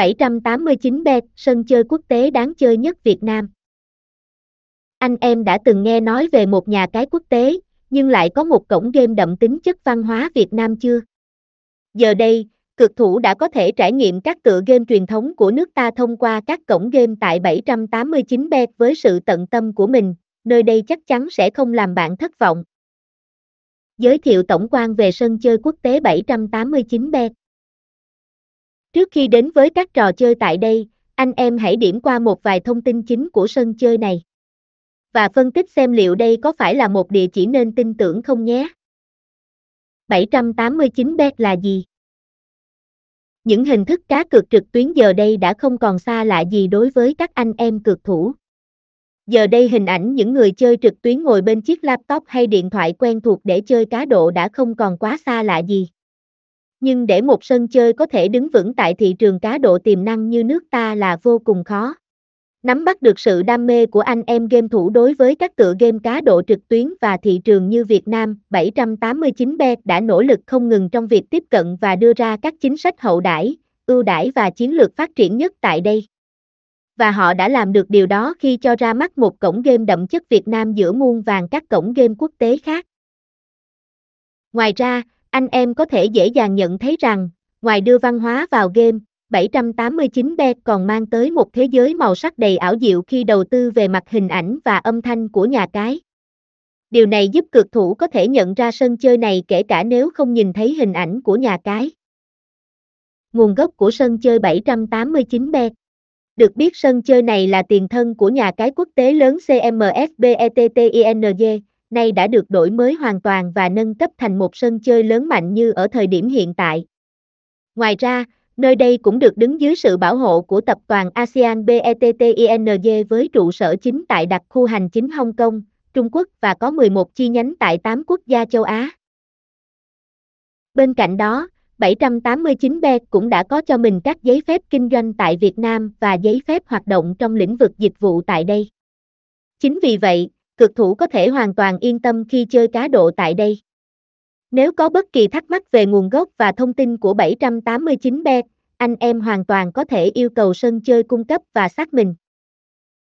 789 bet, sân chơi quốc tế đáng chơi nhất Việt Nam. Anh em đã từng nghe nói về một nhà cái quốc tế, nhưng lại có một cổng game đậm tính chất văn hóa Việt Nam chưa? Giờ đây, cực thủ đã có thể trải nghiệm các tựa game truyền thống của nước ta thông qua các cổng game tại 789 bet với sự tận tâm của mình, nơi đây chắc chắn sẽ không làm bạn thất vọng. Giới thiệu tổng quan về sân chơi quốc tế 789 bet. Trước khi đến với các trò chơi tại đây, anh em hãy điểm qua một vài thông tin chính của sân chơi này. Và phân tích xem liệu đây có phải là một địa chỉ nên tin tưởng không nhé. 789 bet là gì? Những hình thức cá cược trực tuyến giờ đây đã không còn xa lạ gì đối với các anh em cược thủ. Giờ đây hình ảnh những người chơi trực tuyến ngồi bên chiếc laptop hay điện thoại quen thuộc để chơi cá độ đã không còn quá xa lạ gì. Nhưng để một sân chơi có thể đứng vững tại thị trường cá độ tiềm năng như nước ta là vô cùng khó. Nắm bắt được sự đam mê của anh em game thủ đối với các tựa game cá độ trực tuyến và thị trường như Việt Nam, 789bet đã nỗ lực không ngừng trong việc tiếp cận và đưa ra các chính sách hậu đãi, ưu đãi và chiến lược phát triển nhất tại đây. Và họ đã làm được điều đó khi cho ra mắt một cổng game đậm chất Việt Nam giữa muôn vàng các cổng game quốc tế khác. Ngoài ra, anh em có thể dễ dàng nhận thấy rằng, ngoài đưa văn hóa vào game, 789bet còn mang tới một thế giới màu sắc đầy ảo diệu khi đầu tư về mặt hình ảnh và âm thanh của nhà cái. Điều này giúp cực thủ có thể nhận ra sân chơi này kể cả nếu không nhìn thấy hình ảnh của nhà cái. Nguồn gốc của sân chơi 789bet Được biết sân chơi này là tiền thân của nhà cái quốc tế lớn CMSBETTING, nay đã được đổi mới hoàn toàn và nâng cấp thành một sân chơi lớn mạnh như ở thời điểm hiện tại. Ngoài ra, nơi đây cũng được đứng dưới sự bảo hộ của tập đoàn ASEAN BETTING với trụ sở chính tại đặc khu hành chính Hong Kong, Trung Quốc và có 11 chi nhánh tại 8 quốc gia châu Á. Bên cạnh đó, 789B cũng đã có cho mình các giấy phép kinh doanh tại Việt Nam và giấy phép hoạt động trong lĩnh vực dịch vụ tại đây. Chính vì vậy, cực thủ có thể hoàn toàn yên tâm khi chơi cá độ tại đây. Nếu có bất kỳ thắc mắc về nguồn gốc và thông tin của 789bet, anh em hoàn toàn có thể yêu cầu sân chơi cung cấp và xác minh.